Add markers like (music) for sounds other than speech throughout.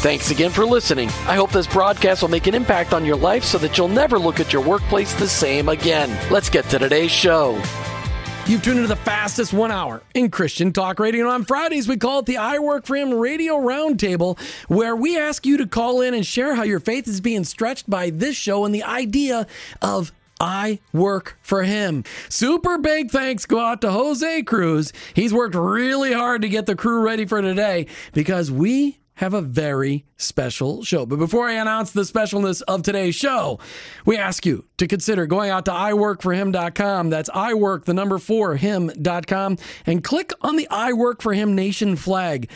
Thanks again for listening. I hope this broadcast will make an impact on your life so that you'll never look at your workplace the same again. Let's get to today's show. You've tuned into the fastest one hour in Christian talk radio. And on Fridays, we call it the I Work for Him Radio Roundtable, where we ask you to call in and share how your faith is being stretched by this show and the idea of I work for him. Super big thanks go out to Jose Cruz. He's worked really hard to get the crew ready for today because we have a very special show. But before I announce the specialness of today's show, we ask you to consider going out to iworkforhim.com. That's iwork, the number four, him.com, and click on the I Work for Him Nation flag.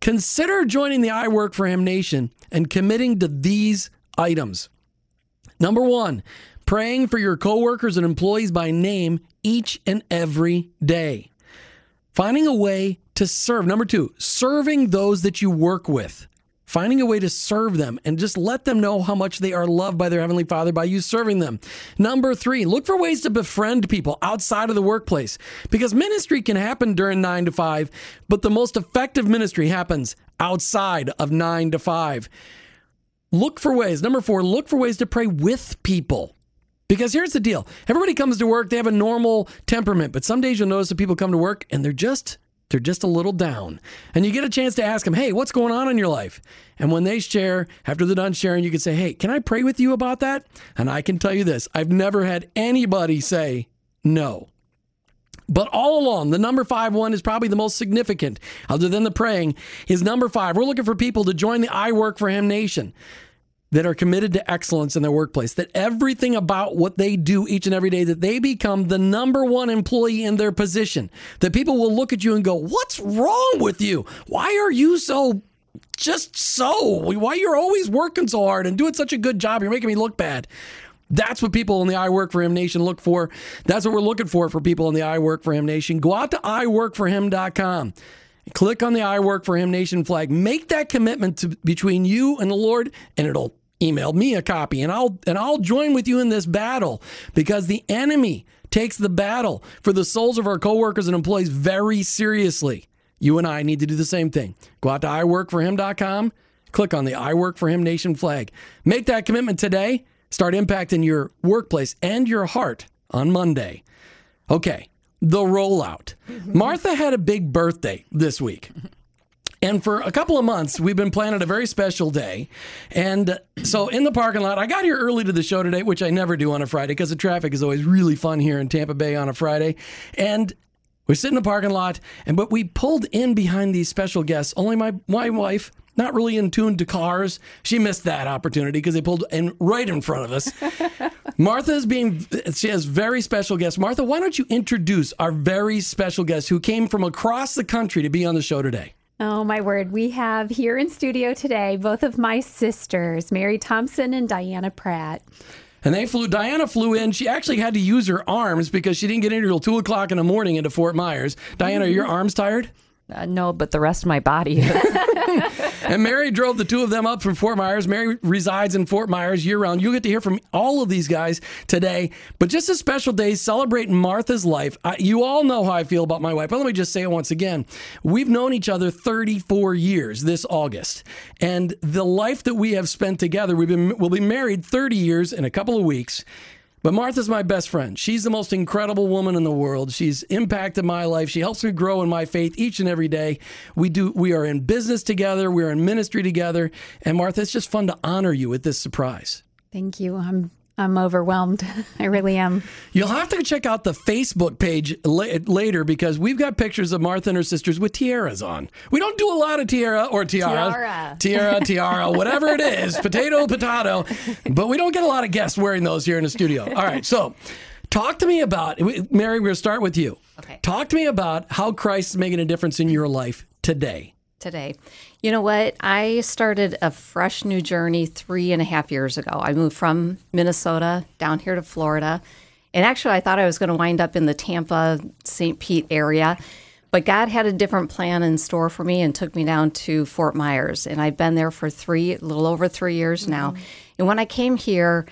Consider joining the I Work for Him Nation and committing to these items. Number one, praying for your coworkers and employees by name each and every day. Finding a way to serve. Number two, serving those that you work with. Finding a way to serve them and just let them know how much they are loved by their Heavenly Father by you serving them. Number three, look for ways to befriend people outside of the workplace because ministry can happen during nine to five, but the most effective ministry happens outside of nine to five. Look for ways. Number four, look for ways to pray with people. Because here's the deal everybody comes to work, they have a normal temperament, but some days you'll notice that people come to work and they're just. They're just a little down. And you get a chance to ask them, hey, what's going on in your life? And when they share, after they're done sharing, you can say, hey, can I pray with you about that? And I can tell you this I've never had anybody say no. But all along, the number five one is probably the most significant, other than the praying, is number five. We're looking for people to join the I Work for Him Nation that are committed to excellence in their workplace, that everything about what they do each and every day, that they become the number one employee in their position, that people will look at you and go, What's wrong with you? Why are you so just so? Why you're always working so hard and doing such a good job? You're making me look bad. That's what people in the I Work for Him Nation look for. That's what we're looking for for people in the I Work for Him Nation. Go out to iworkforhim.com. Click on the I Work for Him Nation flag. Make that commitment to, between you and the Lord, and it'll email me a copy, and I'll and I'll join with you in this battle because the enemy takes the battle for the souls of our coworkers and employees very seriously. You and I need to do the same thing. Go out to iworkforhim.com, click on the I Work for Him Nation flag. Make that commitment today. Start impacting your workplace and your heart on Monday. Okay, the rollout. Mm-hmm. Martha had a big birthday this week. And for a couple of months, we've been planning a very special day. And so in the parking lot, I got here early to the show today, which I never do on a Friday because the traffic is always really fun here in Tampa Bay on a Friday. And we sit in the parking lot, and but we pulled in behind these special guests. Only my my wife, not really in tune to cars, she missed that opportunity because they pulled in right in front of us. (laughs) Martha is being she has very special guests. Martha, why don't you introduce our very special guest who came from across the country to be on the show today? Oh, my word. We have here in studio today both of my sisters, Mary Thompson and Diana Pratt. And they flew, Diana flew in. She actually had to use her arms because she didn't get in until 2 o'clock in the morning into Fort Myers. Diana, are your mm-hmm. arms tired? Uh, no, but the rest of my body is. (laughs) and Mary drove the two of them up from Fort Myers. Mary resides in Fort Myers year round. You'll get to hear from all of these guys today. But just a special day celebrating Martha's life. I, you all know how I feel about my wife. But let me just say it once again. We've known each other 34 years this August. And the life that we have spent together, we've been, we'll be married 30 years in a couple of weeks. But Martha's my best friend. She's the most incredible woman in the world. She's impacted my life. She helps me grow in my faith each and every day. We do we are in business together, we're in ministry together. And Martha, it's just fun to honor you with this surprise. Thank you. I'm I'm overwhelmed. (laughs) I really am. You'll have to check out the Facebook page la- later because we've got pictures of Martha and her sisters with tiaras on. We don't do a lot of tiara or tiara, Tiara. tiara, (laughs) tiara, whatever it is, potato, potato, but we don't get a lot of guests wearing those here in the studio. All right, so talk to me about Mary. We're gonna start with you. Okay. Talk to me about how Christ is making a difference in your life today. today. You know what? I started a fresh new journey three and a half years ago. I moved from Minnesota down here to Florida. And actually, I thought I was going to wind up in the Tampa, St. Pete area. But God had a different plan in store for me and took me down to Fort Myers. And I've been there for three, a little over three years now. And when I came here,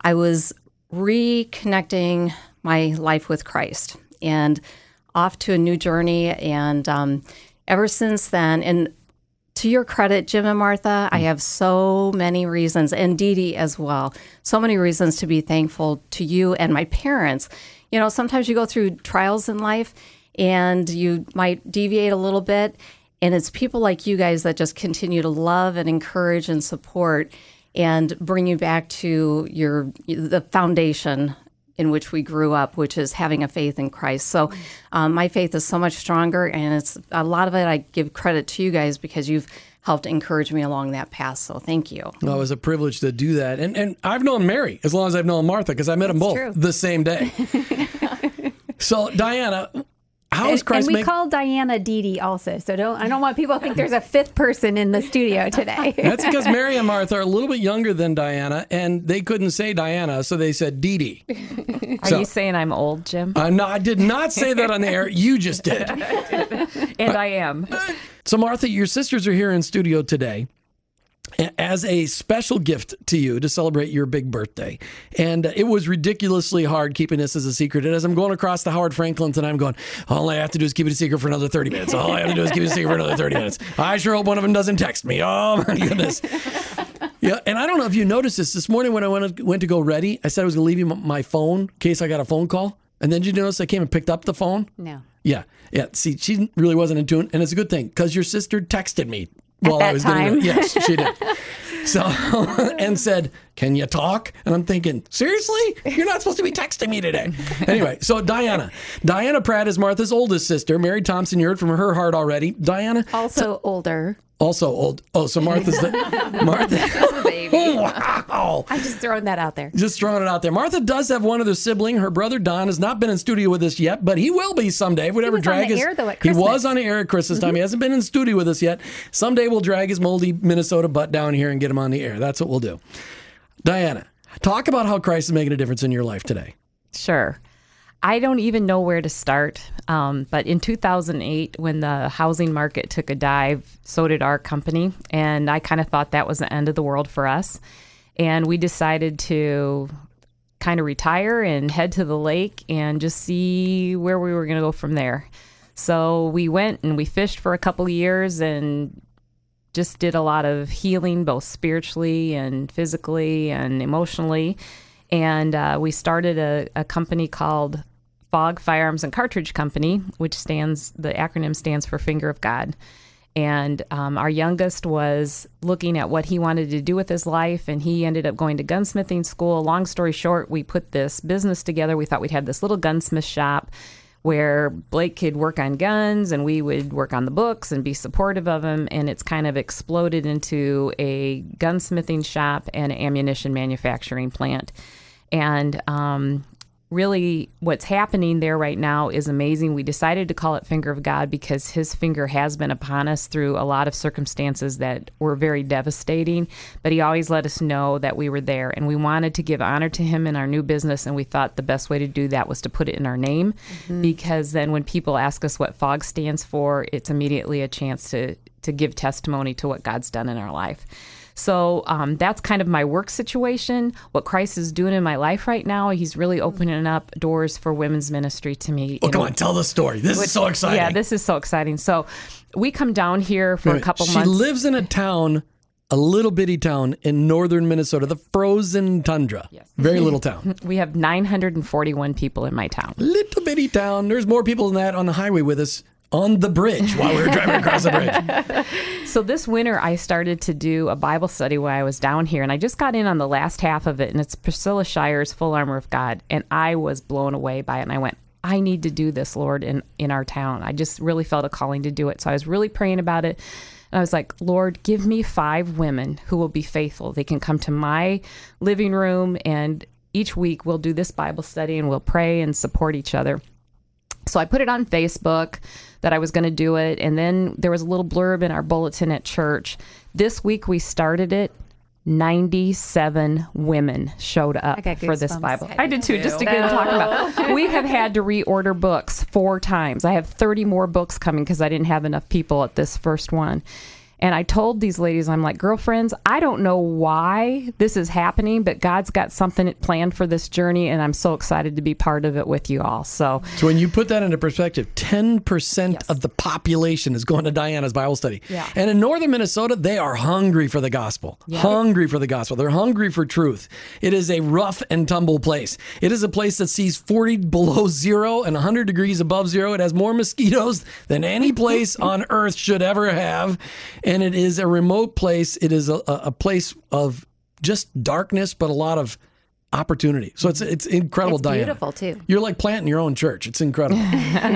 I was reconnecting my life with Christ and off to a new journey. And um, ever since then, and to your credit, Jim and Martha, I mm. have so many reasons, and Dee Dee as well, so many reasons to be thankful to you and my parents. You know, sometimes you go through trials in life and you might deviate a little bit, and it's people like you guys that just continue to love and encourage and support and bring you back to your the foundation in which we grew up, which is having a faith in Christ. So, um, my faith is so much stronger, and it's a lot of it. I give credit to you guys because you've helped encourage me along that path. So, thank you. Well, it was a privilege to do that. And and I've known Mary as long as I've known Martha because I met them both true. the same day. (laughs) so, Diana, how is And, Christ and we making call Diana Dee Dee also. So don't I don't want people to think there's a fifth person in the studio today. (laughs) That's because Mary and Martha are a little bit younger than Diana, and they couldn't say Diana, so they said Dee Dee. (laughs) Are So- you saying I'm old, Jim? Uh, no, I did not say that on the air. You just did. (laughs) and I am. So, Martha, your sisters are here in studio today a- as a special gift to you to celebrate your big birthday. And it was ridiculously hard keeping this as a secret. And as I'm going across the Howard Frankland tonight, I'm going, all I have to do is keep it a secret for another 30 minutes. All I have to do is keep it a secret for another 30 minutes. I sure hope one of them doesn't text me. Oh, my goodness. Yeah, and I don't know if you noticed this this morning when I went went to go ready. I said I was going to leave you my phone in case I got a phone call, and then did you notice I came and picked up the phone. no. Yeah, yeah. See, she really wasn't in tune, and it's a good thing because your sister texted me while I that was getting time. ready. Yes, she did. (laughs) So (laughs) and said, "Can you talk?" And I'm thinking, seriously, you're not supposed to be texting me today. (laughs) Anyway, so Diana, Diana Pratt is Martha's oldest sister. Mary Thompson, you heard from her heart already. Diana, Also older. also old. Oh, so Martha's the (laughs) Martha. (laughs) wow. I'm just throwing that out there. Just throwing it out there. Martha does have one other sibling. Her brother Don has not been in studio with us yet, but he will be someday. If we ever drag the his, air, though, he was on the air at Christmas time. He mm-hmm. hasn't been in studio with us yet. Someday we'll drag his moldy Minnesota butt down here and get him on the air. That's what we'll do. Diana, talk about how Christ is making a difference in your life today. Sure. I don't even know where to start. Um, but in 2008, when the housing market took a dive, so did our company. And I kind of thought that was the end of the world for us. And we decided to kind of retire and head to the lake and just see where we were going to go from there. So we went and we fished for a couple of years and just did a lot of healing, both spiritually and physically and emotionally. And uh, we started a, a company called Fog Firearms and Cartridge Company, which stands, the acronym stands for Finger of God. And um, our youngest was looking at what he wanted to do with his life, and he ended up going to gunsmithing school. Long story short, we put this business together. We thought we'd have this little gunsmith shop where Blake could work on guns and we would work on the books and be supportive of him. And it's kind of exploded into a gunsmithing shop and ammunition manufacturing plant. And um, really, what's happening there right now is amazing. We decided to call it Finger of God because his finger has been upon us through a lot of circumstances that were very devastating. But he always let us know that we were there. And we wanted to give honor to him in our new business. And we thought the best way to do that was to put it in our name mm-hmm. because then when people ask us what FOG stands for, it's immediately a chance to, to give testimony to what God's done in our life. So um, that's kind of my work situation. What Christ is doing in my life right now, He's really opening up doors for women's ministry to me. Oh, come a- on, tell the story. This is so exciting. Yeah, this is so exciting. So we come down here for a couple she months. She lives in a town, a little bitty town in northern Minnesota, the frozen tundra. Yes. Very (laughs) little town. we have 941 people in my town. little bitty town. There's more people than that on the highway with us on the bridge while we were driving across the bridge. (laughs) So this winter, I started to do a Bible study while I was down here, and I just got in on the last half of it, and it's Priscilla Shirer's Full Armor of God, and I was blown away by it, and I went, I need to do this, Lord, in in our town. I just really felt a calling to do it, so I was really praying about it. And I was like, Lord, give me five women who will be faithful. They can come to my living room, and each week we'll do this Bible study, and we'll pray and support each other. So I put it on Facebook that I was going to do it. And then there was a little blurb in our bulletin at church. This week we started it. 97 women showed up for this. Bible. I did too, just to get to talk about. (laughs) We have had to reorder books four times. I have 30 more books coming because I didn't have enough people at this first one. And I told these ladies, I'm like, girlfriends, I don't know why this is happening, but God's got something planned for this journey, and I'm so excited to be part of it with you all. So, So when you put that into perspective, 10% Yes. of the population is going to Diana's Bible study. Yeah. And in northern Minnesota, they are hungry for the gospel. Hungry for the gospel. They're hungry for truth. It is a rough and tumble place. It is a place that sees 40 below zero and 100 degrees above zero. It has more mosquitoes than any place (laughs) on earth should ever have. And it is a remote place. It is a, a a place of just darkness, but a lot of opportunity. So it's it's incredible, It's Diana. beautiful, too. You're like planting your own church. It's incredible. (laughs)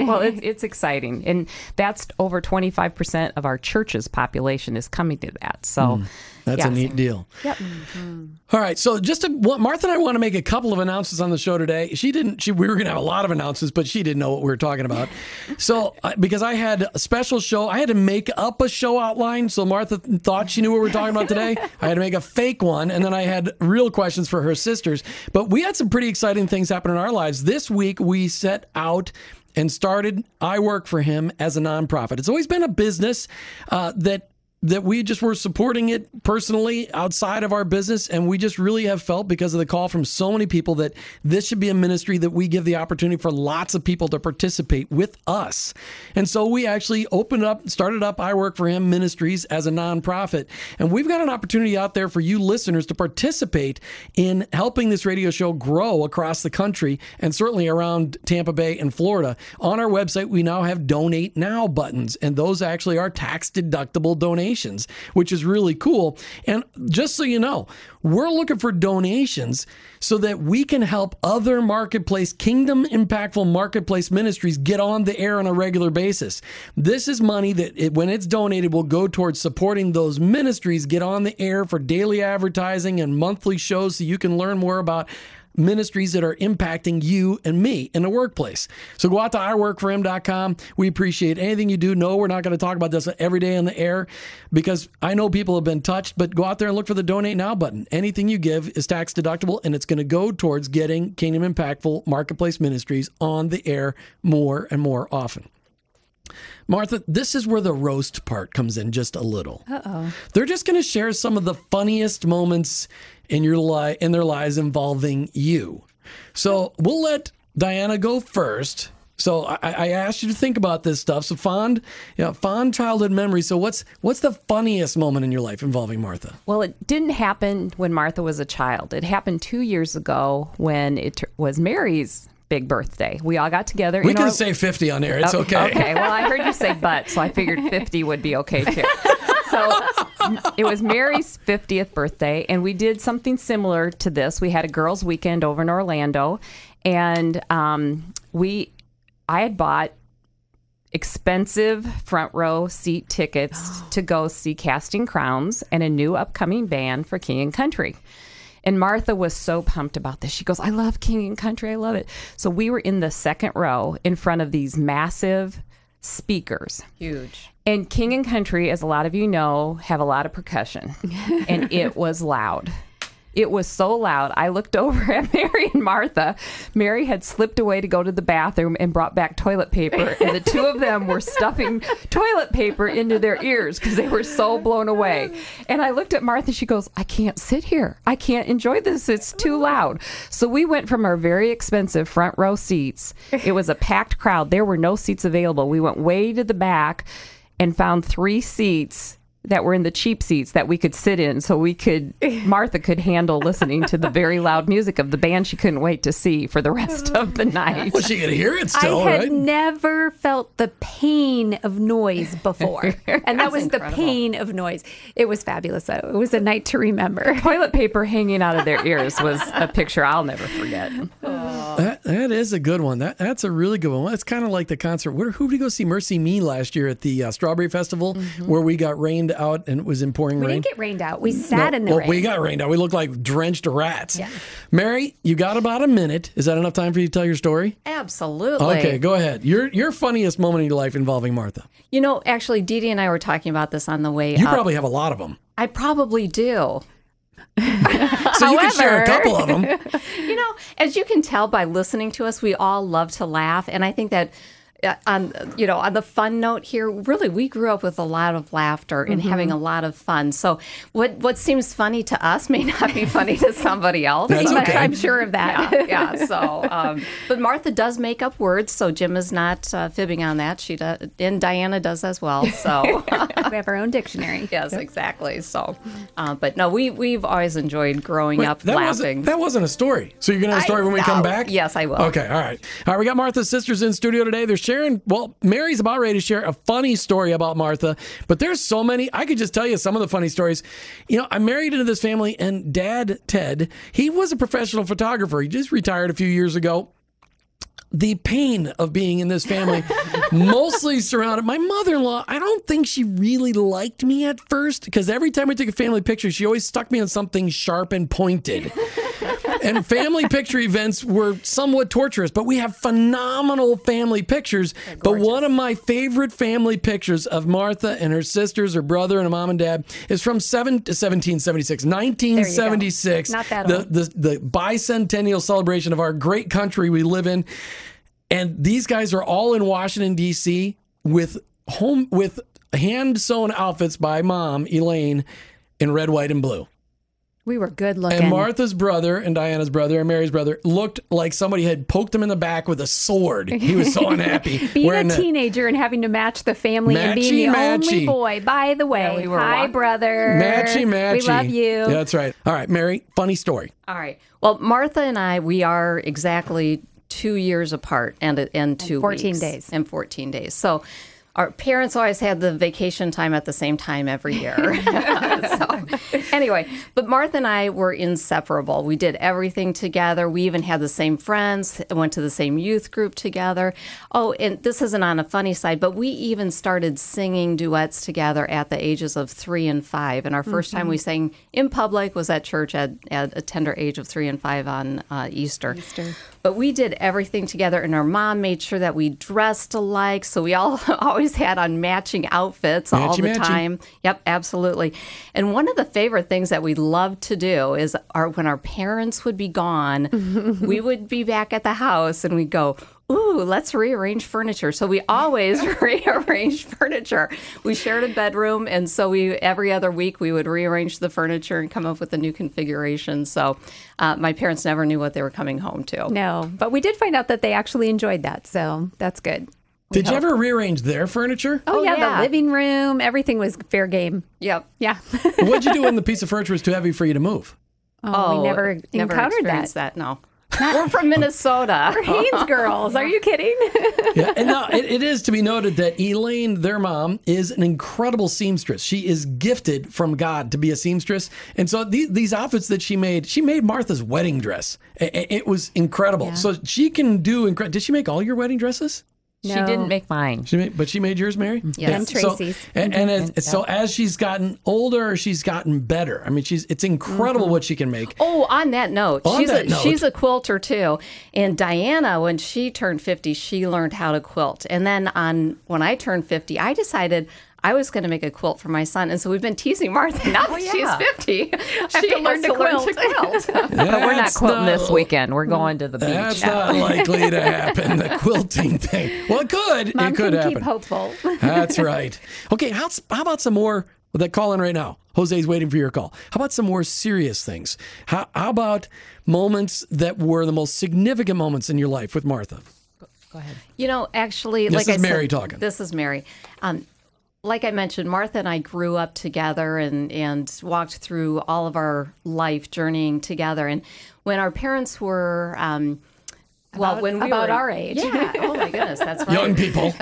well, it's, it's exciting. And that's over 25% of our church's population is coming to that. So, hmm. That's a yes. neat deal. Yep. All right, so just to, Martha and I want to make a couple of announcements on the show today. She didn't. She we were going to have a lot of announcements, but she didn't know what we were talking about. (laughs) So because I had a special show, I had to make up a show outline. So Martha thought she knew what we were talking about today. (laughs) I had to make a fake one, and then I had real questions for her sisters. But we had some pretty exciting things happen in our lives this week. We set out and started I Work for Him as a nonprofit. It's always been a business uh, that that we just were supporting it personally outside of our business and we just really have felt because of the call from so many people that this should be a ministry that we give the opportunity for lots of people to participate with us. And so we actually opened up started up i work for him ministries as a nonprofit and we've got an opportunity out there for you listeners to participate in helping this radio show grow across the country and certainly around tampa bay and florida. On our website we now have donate now buttons and those actually are tax deductible donations which is really cool. And just so you know we're looking for donations so that we can help other marketplace kingdom impactful marketplace ministries get on the air on a regular basis. This is money that it, when it's donated will go towards supporting those ministries get on the air for daily advertising and monthly shows so you can learn more about ministries that are impacting you and me in the workplace. So go out to iworkforhim.com. We appreciate anything you do. No, we're not going to talk about this every day on the air because I know people have been touched, but go out there and look for the donate now button. Anything you give is tax deductible and it's going to go towards getting Kingdom Impactful Marketplace Ministries on the air more and more often. Martha, this is where the roast part comes in just a little. Uh-oh. They're just going to share some of the funniest moments in your li- in their lives involving you. So we'll let Diana go first. So I, I asked you to think about this stuff. So fond, you know, fond childhood memories. So what's what's the funniest moment in your life involving Martha? Well, it didn't happen when Martha was a child. It happened two years ago when it was Mary's big birthday. We all got together. We can our- say fifty on air. It's Oh, okay. Okay. Well, I heard you say (laughs) but, so I figured 50 would be okay too. So it was Mary's 50th birthday, and we did something similar to this. We had a girls' weekend over in Orlando, and um, we, I had bought expensive front row seat tickets (gasps) to go see Casting Crowns and a new upcoming band for King and Country. And Martha was so pumped about this. She goes, I love King and Country. I love it. So we were in the second row in front of these massive speakers. Huge. And King and Country, as a lot of you know, have a lot of percussion. (laughs) and it was loud. It was so loud. I looked (laughs) over at Mary and Martha. Mary had slipped away to go to the bathroom and brought back toilet paper. And the two of them were stuffing (laughs) toilet paper into their ears because they were so blown away. And I looked at Martha. She goes, I can't sit here. I can't enjoy this. It's too loud. So we went from our very expensive front row seats. It was a packed crowd. There were no seats available. We went way to the back and found three seats that were in the cheap seats that we could sit in so we could (laughs) Martha could handle listening to the very loud music of the band she couldn't wait to see for the rest of the (laughs) night. Well, she could hear it still, I had right? never felt the pain of noise (laughs) before. And that was the pain of noise. It was fabulous, though. It was a night to remember. Toilet paper hanging out of their ears was a picture I'll never forget. Oh. That, that is a good one. That that's a really good one. That's kind of like the concert. Where, who did we go see MercyMe last year at the uh, Strawberry Festival, where we got rained out and it was in pouring Mm-hmm. We didn't get rained out. We sat No, in the well, rain. we got rained out. We looked like drenched rats. Yeah. Mary, you got about a minute. Is that enough time for you to tell your story? Absolutely. Okay, go ahead. Your your funniest moment in your life involving Martha. You know, actually, Dee Dee and I were talking about this on the way You up. probably have a lot of them, I probably do. (laughs) so you can share a couple of them. (laughs) You know, as you can tell by listening to us, we all love to laugh, and I think that. Uh, On you know, on the fun note here, really, we grew up with a lot of laughter and having a lot of fun. So, what what seems funny to us may not be funny to somebody else. That's but okay. I'm sure of that. yeah, yeah. (laughs) So, um, but Martha does make up words, so Jim is not uh, fibbing on that. She does, and Diana does as well. (laughs) So, (laughs) we have our own dictionary. yes, exactly. So, uh, but no, we we've always enjoyed growing Wait, up that laughing. wasn't that wasn't a story. So you're gonna have a story when we come back. Yes, I will. Okay, all right, all right. We got Martha's sisters in studio today. They're sharing. Well, Mary's about ready to share a funny story about Martha, but there's so many. I could just tell you some of the funny stories. You know, I'm married into this family, and Dad Ted, he was a professional photographer. He just retired a few years ago the pain of being in this family (laughs) mostly surrounded my mother-in-law i don't think she really liked me at first because every time we took a family picture she always stuck me on something sharp and pointed and family picture events were somewhat torturous but we have phenomenal family pictures. But one of my favorite family pictures of martha and her sisters her brother and her mom and dad is from 7 1776 1976 Not that the, the the bicentennial celebration of our great country we live in. And these guys are all in Washington D.C. with home with hand sewn outfits by mom Elaine in red, white, and blue. We were good looking. And Martha's brother and Diana's brother and Mary's brother looked like somebody had poked him in the back with a sword. He was so (laughs) unhappy. being a wearing that- teenager and having to match the family and being the Matchy, only boy. By the way, we were hi walk- brother. Matchy, matchy. We love you. Yeah, that's right. All right, Mary, funny story. All right. Well, Martha and I, we are exactly two years apart and and two 14 weeks. days. and fourteen days. So. Our parents always had the vacation time at the same time every year. (laughs) (laughs) so, anyway, but Martha and I were inseparable. We did everything together. We even had the same friends, went to the same youth group together. Oh, and this isn't on a funny side, but we even started singing duets together at the ages of three and five. And our 1st time we sang in public was at church at, at a tender age of three and five on uh, Easter. Easter. But we did everything together, and our mom made sure that we dressed alike. So we all (laughs) always had on matching outfits all the matchy. time. Yep, absolutely. And one of the favorite things that we loved to do is our when our parents would be gone, (laughs) we would be back at the house and we'd go, Ooh, let's rearrange furniture. So we always (laughs) rearrange furniture. We shared a bedroom, and so we every other week we would rearrange the furniture and come up with a new configuration. So uh, my parents never knew what they were coming home to. No, but we did find out that they actually enjoyed that, so that's good. Did you ever rearrange their furniture? Oh, Oh, yeah, yeah. the living room, everything was fair game. Yep. Yeah. What'd you do when (laughs) the piece of furniture was too heavy for you to move? Oh, we never, encountered that. that. No. We're from Minnesota. (laughs) We're Haynes girls, are you kidding? (laughs) Yeah, and now it, it is to be noted that Elaine, their mom, is an incredible seamstress. She is gifted from God to be a seamstress, and so these these outfits that she made, she made Martha's wedding dress. I- I- It, was incredible. So she can do incredible. Did she make all your wedding dresses? She didn't make mine. She made, but she made yours, Mary. Mm-hmm. Yes. And So- Tracy's. and, and as, so as she's gotten older, she's gotten better. I mean, she's it's incredible mm-hmm. what she can make. Oh, on that note, On she's that a note. she's a quilter too. And Diana, when she turned fifty, she learned how to quilt. And then on when I turned fifty, I decided I was going to make a quilt for my son. And so we've been teasing Martha. Now that she's yeah. fifty, (laughs) she to learn has to quilt. (laughs) quilt. But we're not That's quilting this weekend. We're going to the beach. That's not (laughs) likely to happen. The quilting thing. Well, it could. Mom it could can happen. keep hopeful. That's right. Okay, how, how about some more? Well, that call in right now. Jose's waiting for your call. How about some more serious things? How, how about moments that were the most significant moments in your life with Martha? Go ahead. You know, actually, like This like is I Mary said, talking. This is Mary. Um, like I mentioned, Martha and I grew up together and, and walked through all of our life journeying together. And when our parents were, um, well, About- when we about were our age. yeah. Oh my goodness, that's (laughs) right. Young people.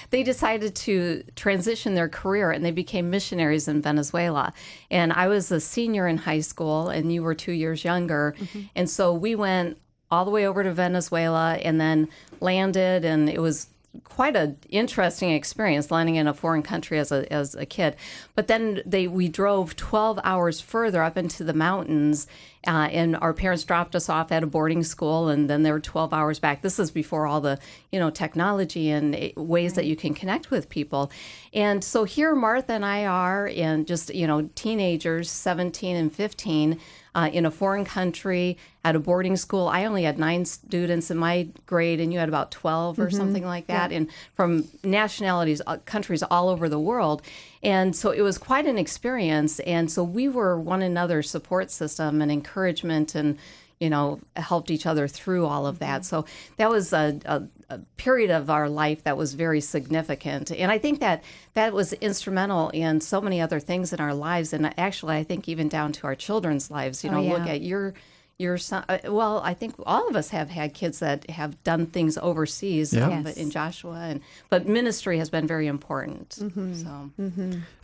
(laughs) they decided to transition their career and they became missionaries in Venezuela. And I was a senior in high school and you were two years younger. And so we went all the way over to Venezuela and then landed and it was quite an interesting experience landing in a foreign country as a, as a kid. But then they we drove 12 hours further up into the mountains uh, and our parents dropped us off at a boarding school and then they were 12 hours back. This is before all the, you know, technology and eh, ways that you can connect with people. And so here Martha and I are and just, you know, teenagers, 17 and 15 uh, in a foreign country at a boarding school. I only had nine students in my grade, and you had about 12 or something like that, and from nationalities, uh, countries all over the world. And so it was quite an experience. And so we were one another's support system and encouragement and you know, helped each other through all of that. So that was a, a, a, period of our life that was very significant. And I think that that was instrumental in so many other things in our lives. And actually, I think even down to our children's lives, you know, look yeah. at your. Your son, uh, well, I think all of us have had kids that have done things overseas, Yeah. um, but in Joshua, and but ministry has been very important. So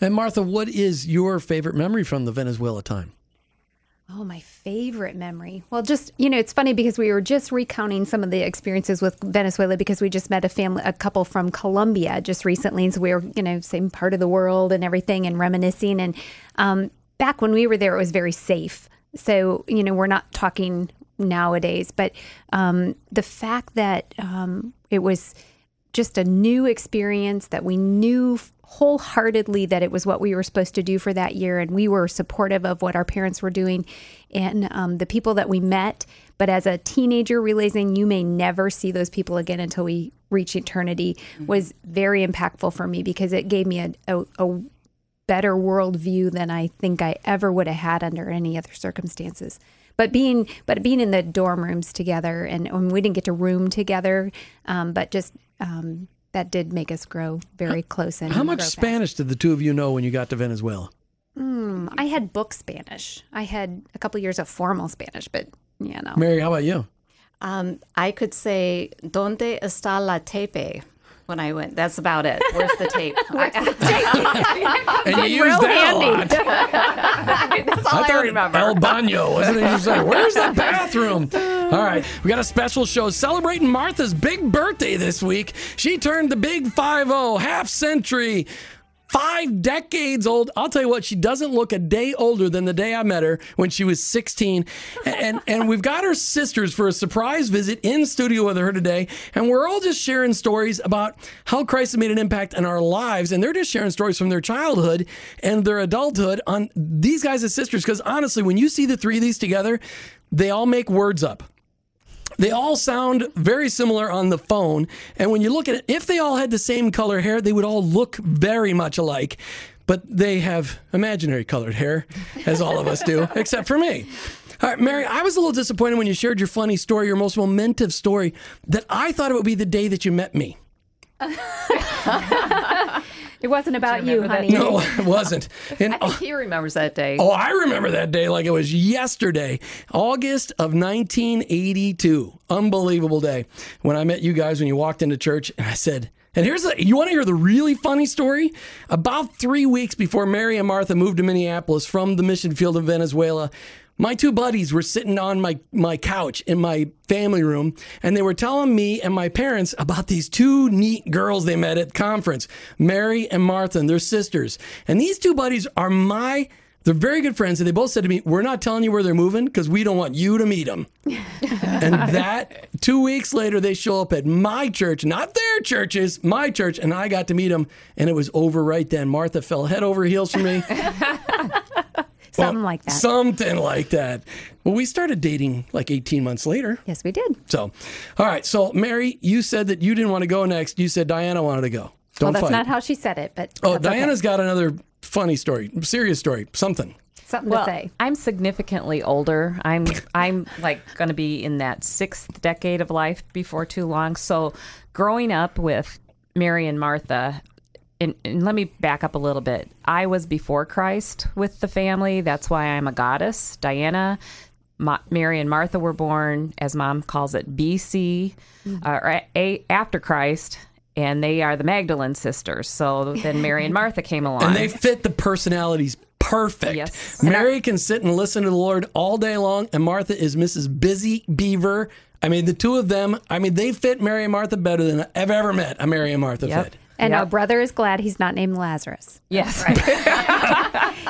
And Martha, what is your favorite memory from the Venezuela time? Oh, my favorite memory. Well, just, you know, it's funny because we were just recounting some of the experiences with Venezuela because we just met a family, a couple from Colombia just recently. And so we were, you know, same part of the world and everything and reminiscing. And um, back when we were there, it was very safe. So, you know, we're not talking nowadays, but um, the fact that um, it was just a new experience that we knew wholeheartedly that it was what we were supposed to do for that year and we were supportive of what our parents were doing and um, the people that we met but as a teenager realizing you may never see those people again until we reach eternity was very impactful for me because it gave me a, a, a better worldview than I think I ever would have had under any other circumstances. But being but being in the dorm rooms together, and, and we didn't get to room together, um, but just um, that did make us grow very close. And How much grow fast. Spanish did the two of you know when you got to Venezuela? I had book Spanish. I had a couple years of formal Spanish, but yeah, no. Mary, how about you? Um, I could say, "Donde está la tape?" When I went, that's about it. Where's the tape? (laughs) (laughs) (laughs) And you used that a handy. lot. that's all I, thought remember. El Baño, wasn't it? You say, where's the bathroom? All right, we got a special show celebrating Martha's big birthday this week. She turned the big 5 0, half century. Five decades old. I'll tell you what, she doesn't look a day older than the day I met her when she was 16. And and we've got her sisters for a surprise visit in studio with her today. And we're all just sharing stories about how Christ has made an impact in our lives. And they're just sharing stories from their childhood and their adulthood on these guys as sisters. Because honestly, when you see the three of these together, they all make words up. They all sound very similar on the phone. And when you look at it, if they all had the same color hair, they would all look very much alike. But they have imaginary colored hair, as all of us do, (laughs) except for me. All right, Mary, I was a little disappointed when you shared your funny story, your most momentous story, that I thought it would be the day that you met me. (laughs) It wasn't about you, remember that honey. No, it wasn't. (laughs) And, I think uh, he remembers that day. Oh, I remember that day like it was yesterday, August of 1982. Unbelievable day when I met you guys when you walked into church, and I said, and here's the, you want to hear the really funny story? About three weeks before Mary and Martha moved to Minneapolis from the mission field of Venezuela, my two buddies were sitting on my, my couch in my family room, and they were telling me and my parents about these two neat girls they met at conference, Mary and Martha, and their sisters. And these two buddies are my they're very good friends, and they both said to me, "We're not telling you where they're moving because we don't want you to meet them." (laughs) and that two weeks later, they show up at my church, not their churches, my church, and I got to meet them, and it was over right then. Martha fell head over heels for me, (laughs) Something like that. something like that. Well, we started dating like 18 months later. yes, we did. So, all right. So, Mary, you said that you didn't want to go next. You said Diana wanted to go. Don't well, that's fight. not how she said it, but oh, that's okay. Diana's got another funny story, serious story, something. something Well, to say. I'm significantly older. I'm I'm like going to be in that sixth decade of life before too long. So, growing up with Mary and Martha, and, and let me back up a little bit. I was before Christ with the family. That's why I'm a goddess. Diana, Ma- Mary, and Martha were born, as mom calls it, BC, uh, or a- after Christ. And they are the Magdalene sisters. So then Mary and Martha came along. (laughs) And they fit the personalities perfect. Yes. Mary can sit and listen to the Lord all day long, and Martha is Mrs. Busy Beaver. I mean, the two of them, I mean, they fit Mary and Martha better than I've ever met a Mary and Martha Yep. fit. And Yep. our brother is glad he's not named Lazarus. yes. (laughs)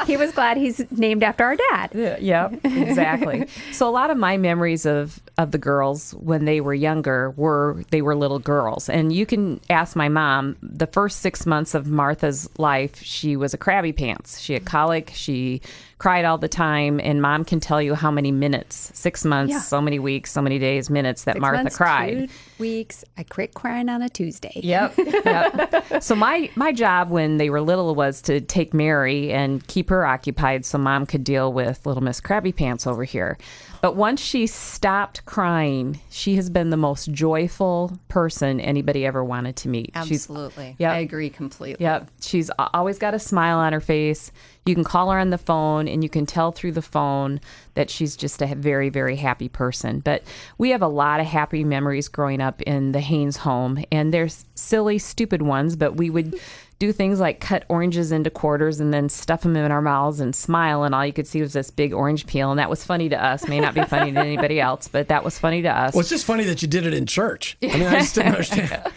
He was glad he's named after our dad. Yeah, Yep, exactly. (laughs) so a lot of my memories of of the girls when they were younger were they were little girls, and you can ask my mom. The first six months of Martha's life, she was a crabby pants. She had colic. She cried all the time, and mom can tell you how many minutes, six months, Yeah. so many weeks, so many days, minutes that Six Martha months, cried. Weeks. I quit crying on a Tuesday. Yep. (laughs) yep. So my my job when they were little was to take Mary and keep her occupied so mom could deal with little Miss Krabby Pants over here. But once she stopped crying, she has been the most joyful person anybody ever wanted to meet. She's Absolutely. Yep. I agree completely. Yep. She's always got a smile on her face. You can call her on the phone and you can tell through the phone that she's just a very, very happy person. But we have a lot of happy memories growing up in the Haynes home. And there's silly, stupid ones, but we would do things like cut oranges into quarters and then stuff them in our mouths and smile. And all you could see was this big orange peel. And that was funny to us. May not be funny to anybody else, but that was funny to us. Well, it's just funny that you did it in church. I mean, I just didn't (laughs) understand.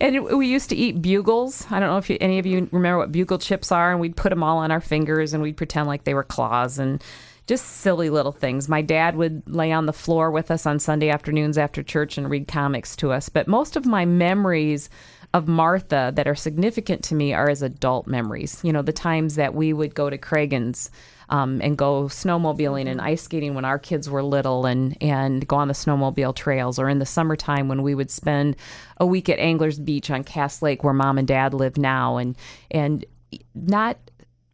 And we used to eat bugles. I don't know if you, any of you remember what bugle chips are, and we'd put them all on our fingers and we'd pretend like they were claws and just silly little things. My dad would lay on the floor with us on Sunday afternoons after church and read comics to us. But most of my memories of Martha that are significant to me are as adult memories. You know, the times that we would go to Cragun's um, and go snowmobiling and ice skating when our kids were little and, and go on the snowmobile trails or in the summertime when we would spend a week at Anglers Beach on Cass Lake where mom and dad live now and and not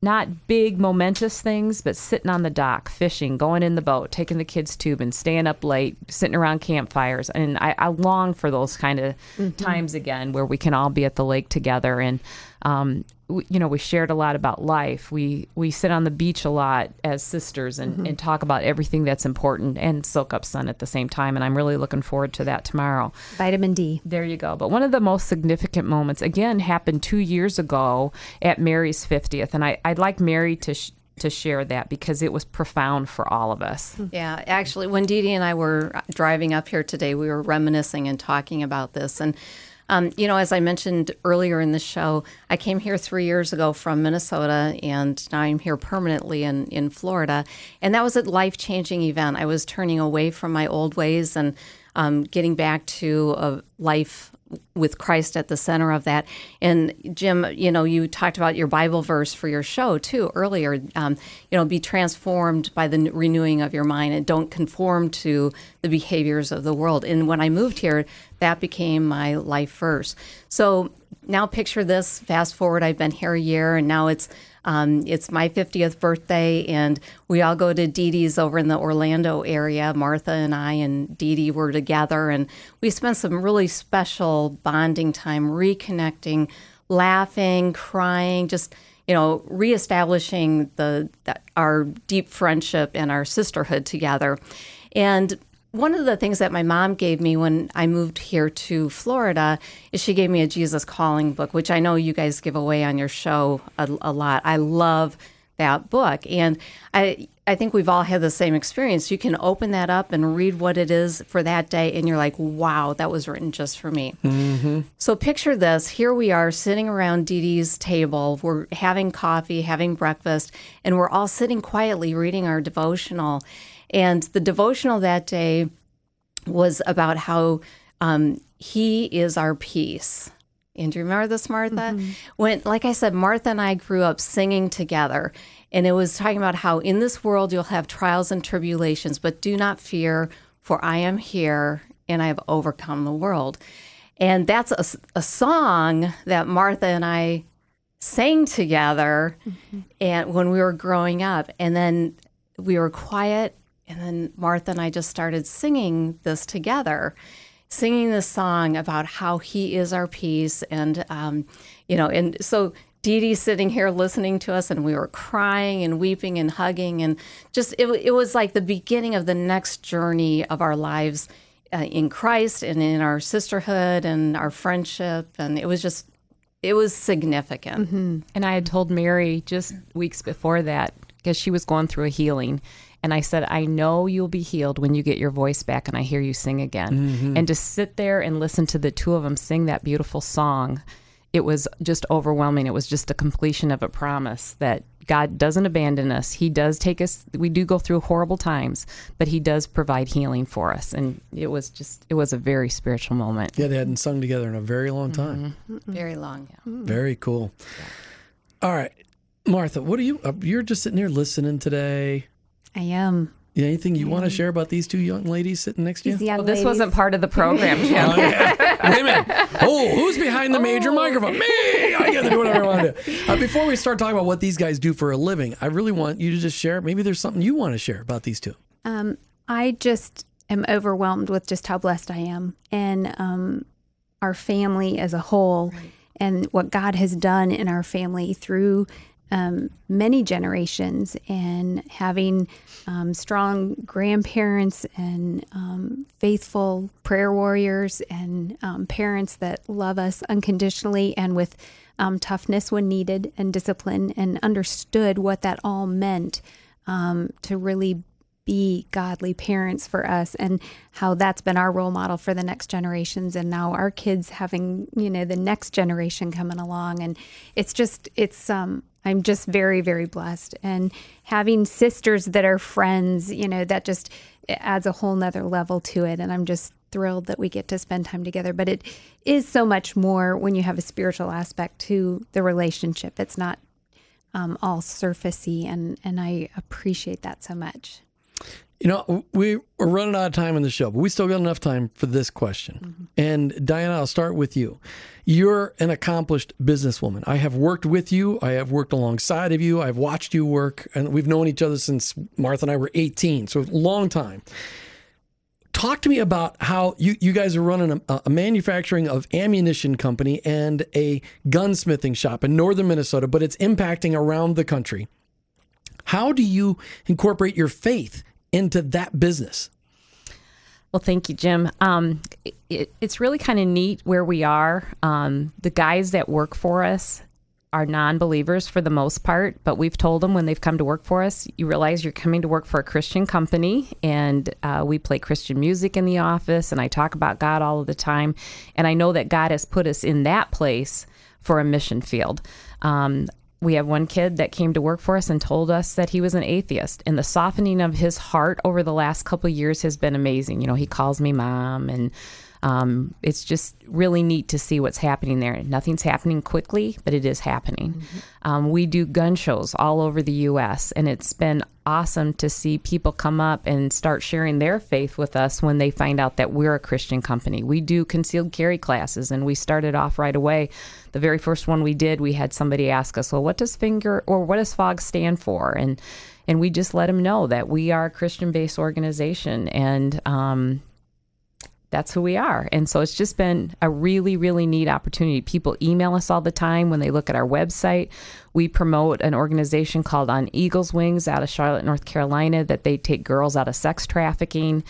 not big momentous things but sitting on the dock fishing going in the boat taking the kids tubing staying up late sitting around campfires. And I, I long for those kind of times again where we can all be at the lake together. And um, we, you know we shared a lot about life we we sit on the beach a lot as sisters and, mm-hmm. and talk about everything that's important and soak up sun at the same time and i'm really looking forward to that tomorrow Vitamin D. there you go. But one of the most significant moments, again, happened two years ago at Mary's 50th. And I, I'd like Mary to, sh- to share that because it was profound for all of us. Hmm. Yeah, actually, when Dee Dee and I were driving up here today, we were reminiscing and talking about this. And, um, you know, as I mentioned earlier in the show, I came here three years ago from Minnesota, and now I'm here permanently in, in Florida. And that was a life changing event. I was turning away from my old ways and um, getting back to a life with Christ at the center of that. And Jim, you know, you talked about your Bible verse for your show too earlier. Um, you know, be transformed by the renewing of your mind and don't conform to the behaviors of the world. And when I moved here, that became my life verse. So now picture this. Fast forward, I've been here a year, and now it's um, it's my 50th birthday, and we all go to Dee Dee's over in the Orlando area. Martha and I and Dee Dee were together, and we spent some really special bonding time, reconnecting, laughing, crying, just you know, reestablishing the, the our deep friendship and our sisterhood together. And one of the things that my mom gave me when I moved here to Florida is she gave me a Jesus Calling book, which I know you guys give away on your show a, a lot. I love that book, and I I think we've all had the same experience. You can open that up and read what it is for that day, and you're like, "Wow, that was written just for me." So picture this: here we are sitting around Dee Dee's table. We're having coffee, having breakfast, and we're all sitting quietly reading our devotional. And the devotional that day was about how um, he is our peace. And do you remember this, Martha? When, like I said, Martha and I grew up singing together, and it was talking about how in this world you'll have trials and tribulations, but do not fear, for I am here and I have overcome the world. And that's a, a song that Martha and I sang together and when we were growing up and then we were quiet and then Martha and I just started singing this together singing this song about how He is our peace, and um, you know, and so Dee Dee's sitting here listening to us, and we were crying and weeping and hugging, and just it, it was like the beginning of the next journey of our lives uh, in Christ and in our sisterhood and our friendship, and it was just it was significant. And I had told Mary just weeks before that because she was going through a healing. And I said, I know you'll be healed when you get your voice back and I hear you sing again. And to sit there and listen to the two of them sing that beautiful song, it was just overwhelming. It was just a completion of a promise that God doesn't abandon us. He does take us, we do go through horrible times, but He does provide healing for us. And it was just, it was a very spiritual moment. Yeah, they hadn't sung together in a very long time. Mm-hmm. Mm-hmm. Very long. Mm-hmm. Very cool. All right, Martha, what are you? Uh, you're just sitting here listening today. I am. Yeah, anything you want to share about these two young ladies sitting next to you? These Well, this ladies. wasn't part of the program, (laughs) Jim. Oh, yeah. Wait a minute. Oh, who's behind the major microphone? Me! I get to do whatever I want to do. Uh, before we start talking about what these guys do for a living, I really want you to just share. Maybe there's something you want to share about these two. Um, I just am overwhelmed with just how blessed I am and um, our family as a whole and what God has done in our family through um, many generations and having um, strong grandparents and um, faithful prayer warriors and um, parents that love us unconditionally and with um, toughness when needed and discipline and understood what that all meant um, to really be godly parents for us and how that's been our role model for the next generations and now our kids having you know the next generation coming along. And it's just it's um i'm just very very blessed. And having sisters that are friends you know that just adds a whole nother level to it. And i'm just thrilled that we get to spend time together. But it is so much more when you have a spiritual aspect to the relationship. It's not um, all surfacey. And and i appreciate that so much You know, we, we're running out of time in the show, but we still got enough time for this question. Mm-hmm. And Diana, I'll start with you. You're an accomplished businesswoman. I have worked with you, I have worked alongside of you, I've watched you work, and we've known each other since Martha and I were 18, so a long time. Talk to me about how you, you guys are running a, a manufacturing of ammunition company and a gunsmithing shop in northern Minnesota, but it's impacting around the country. How do you incorporate your faith into that business? Well, thank you, Jim. Um, it, it's really kind of neat where we are. Um, the guys that work for us are non-believers for the most part, but we've told them when they've come to work for us, you realize you're coming to work for a Christian company, and uh, we play Christian music in the office, and I talk about God all of the time, and I know that God has put us in that place for a mission field. Um, we have one kid that came to work for us and told us that he was an atheist and the softening of his heart over the last couple years has been amazing. You know he calls me mom and um, it's just really neat to see what's happening there. Nothing's happening quickly but it is happening. Um, we do gun shows all over the us and it's been awesome to see people come up and start sharing their faith with us when they find out that we're a christian company. We do concealed carry classes and we started off right away. The very first one we did, we had somebody ask us, "Well, what does finger or what does FOG stand for?" and and we just let them know that we are a Christian-based organization, and um, that's who we are. And so it's just been a really, really neat opportunity. People email us all the time when they look at our website. We promote an organization called On Eagle's Wings out of Charlotte, North Carolina, that they take girls out of sex trafficking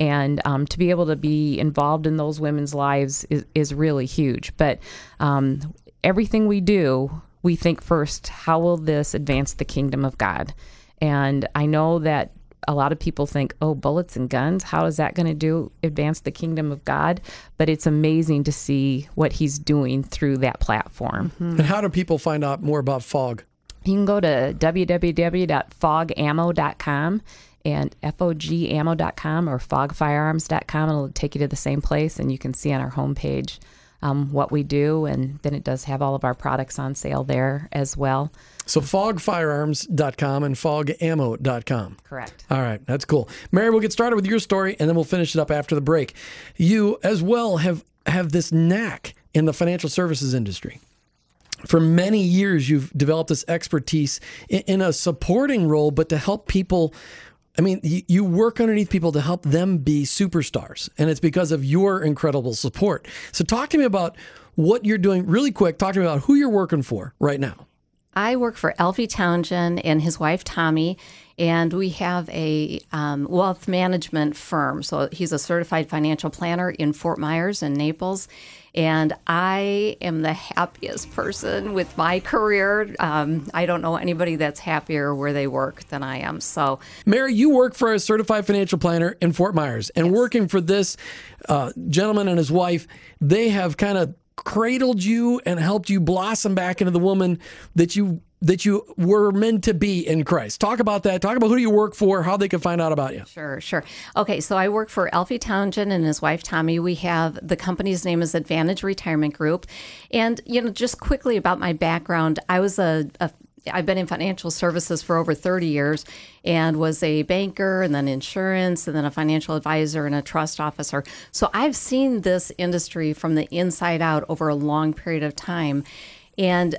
and um, to be able to be involved in those women's lives is, is really huge. But um, everything we do, we think first, how will this advance the kingdom of God? And I know that a lot of people think, oh, bullets and guns, how is that going to do advance the kingdom of God? But it's amazing to see what he's doing through that platform. And how do people find out more about FOG? You can go to www.fogammo.com and fogammo.com or fogfirearms.com. It'll take you to the same place, and you can see on our homepage um, what we do. And then it does have all of our products on sale there as well. So fogfirearms.com and fogammo.com. Correct. All right, that's cool. Mary, we'll get started with your story and then we'll finish it up after the break. You as well have have this knack in the financial services industry. For many years, you've developed this expertise in, in a supporting role, but to help people I mean, you, you work underneath people to help them be superstars, and it's because of your incredible support. So, talk to me about what you're doing really quick. Talk to me about who you're working for right now. I work for Alfie Townsend and his wife Tommy, and we have a um, wealth management firm. So he's a certified financial planner in Fort Myers and Naples. And I am the happiest person with my career. Um, I don't know anybody that's happier where they work than I am. So, Mary, you work for a certified financial planner in Fort Myers, and yes. working for this uh, gentleman and his wife, they have kind of cradled you and helped you blossom back into the woman that you that you were meant to be in Christ. Talk about that. Talk about who you work for, how they can find out about you. Sure, sure. Okay, so I work for Alfie Townsend and his wife Tommy. We have the company's name is Advantage Retirement Group. And, you know, just quickly about my background, I was a, a I've been in financial services for over 30 years and was a banker and then insurance and then a financial advisor and a trust officer. So I've seen this industry from the inside out over a long period of time. And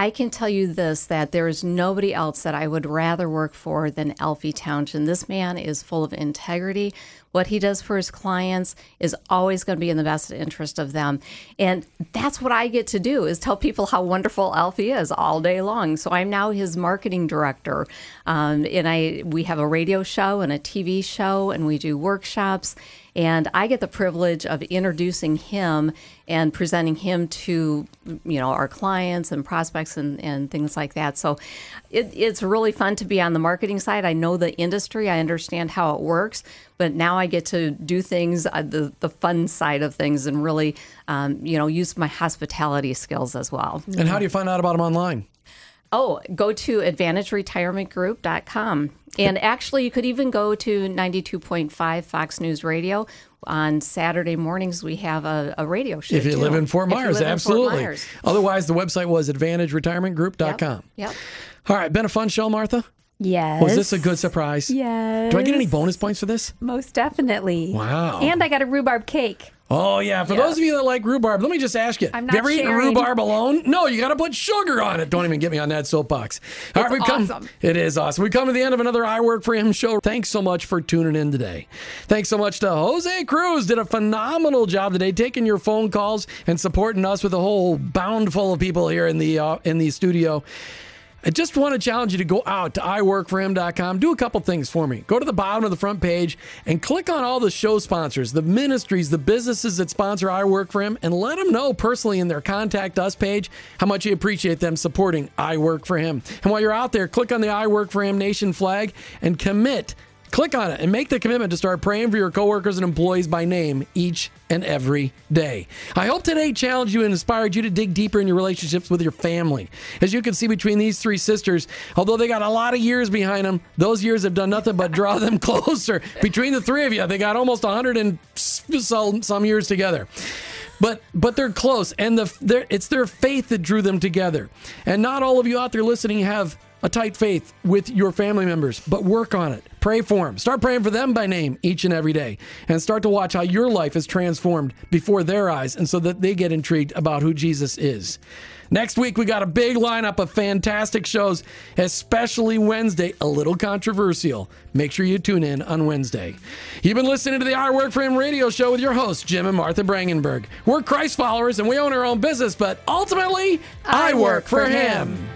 I can tell you this that there is nobody else that I would rather work for than Alfie Townsend. This man is full of integrity. What he does for his clients is always going to be in the best interest of them. And that's what I get to do is tell people how wonderful Alfie is all day long. So I'm now his marketing director. Um, and I we have a radio show and a TV show and we do workshops and I get the privilege of introducing him and presenting him to you know our clients and prospects and, and things like that. So it, it's really fun to be on the marketing side. I know the industry, I understand how it works, but now I get to do things uh, the the fun side of things and really um, you know use my hospitality skills as well. And how do you find out about them online? Oh, go to advantageretirementgroup.com. And actually, you could even go to 92.5 Fox News Radio. On Saturday mornings, we have a, a radio show. If you too. live in Fort Myers, absolutely. Fort Myers. Otherwise, the website was advantageretirementgroup.com. Yep. yep. All right, been a fun show, Martha? Yes. Was this a good surprise? Yes. Do I get any bonus points for this? Most definitely. Wow. And I got a rhubarb cake. Oh yeah, for those of you that like rhubarb, let me just ask you: I'm not you ever sharing. eaten rhubarb alone? No, you got to put sugar on it. Don't even get me on that soapbox. All right, we come. Awesome. It is awesome. We come to the end of another I Work for Him show. Thanks so much for tuning in today. Thanks so much to Jose Cruz. Did a phenomenal job today, taking your phone calls and supporting us with a whole bound full of people here in the uh, in the studio. I just want to challenge you to go out to iworkforhim.com. Do a couple things for me. Go to the bottom of the front page and click on all the show sponsors, the ministries, the businesses that sponsor I Work for Him, and let them know personally in their Contact Us page how much you appreciate them supporting I Work for Him. And while you're out there, click on the I Work for Him Nation flag and commit Click on it and make the commitment to start praying for your coworkers and employees by name each and every day. I hope today challenged you and inspired you to dig deeper in your relationships with your family. As you can see between these three sisters, although they got a lot of years behind them, those years have done nothing but draw them (laughs) closer. Between the three of you, they got almost 100 and some years together but but they're close and the it's their faith that drew them together and not all of you out there listening have a tight faith with your family members, but work on it. Pray for them. Start praying for them by name each and every day. And start to watch how your life is transformed before their eyes and so that they get intrigued about who Jesus is. Next week, we got a big lineup of fantastic shows, especially Wednesday, a little controversial. Make sure you tune in on Wednesday. You've been listening to the I Work for Him radio show with your hosts, Jim and Martha Brangenberg. We're Christ followers and we own our own business, but ultimately, I, I work, work, for him. him.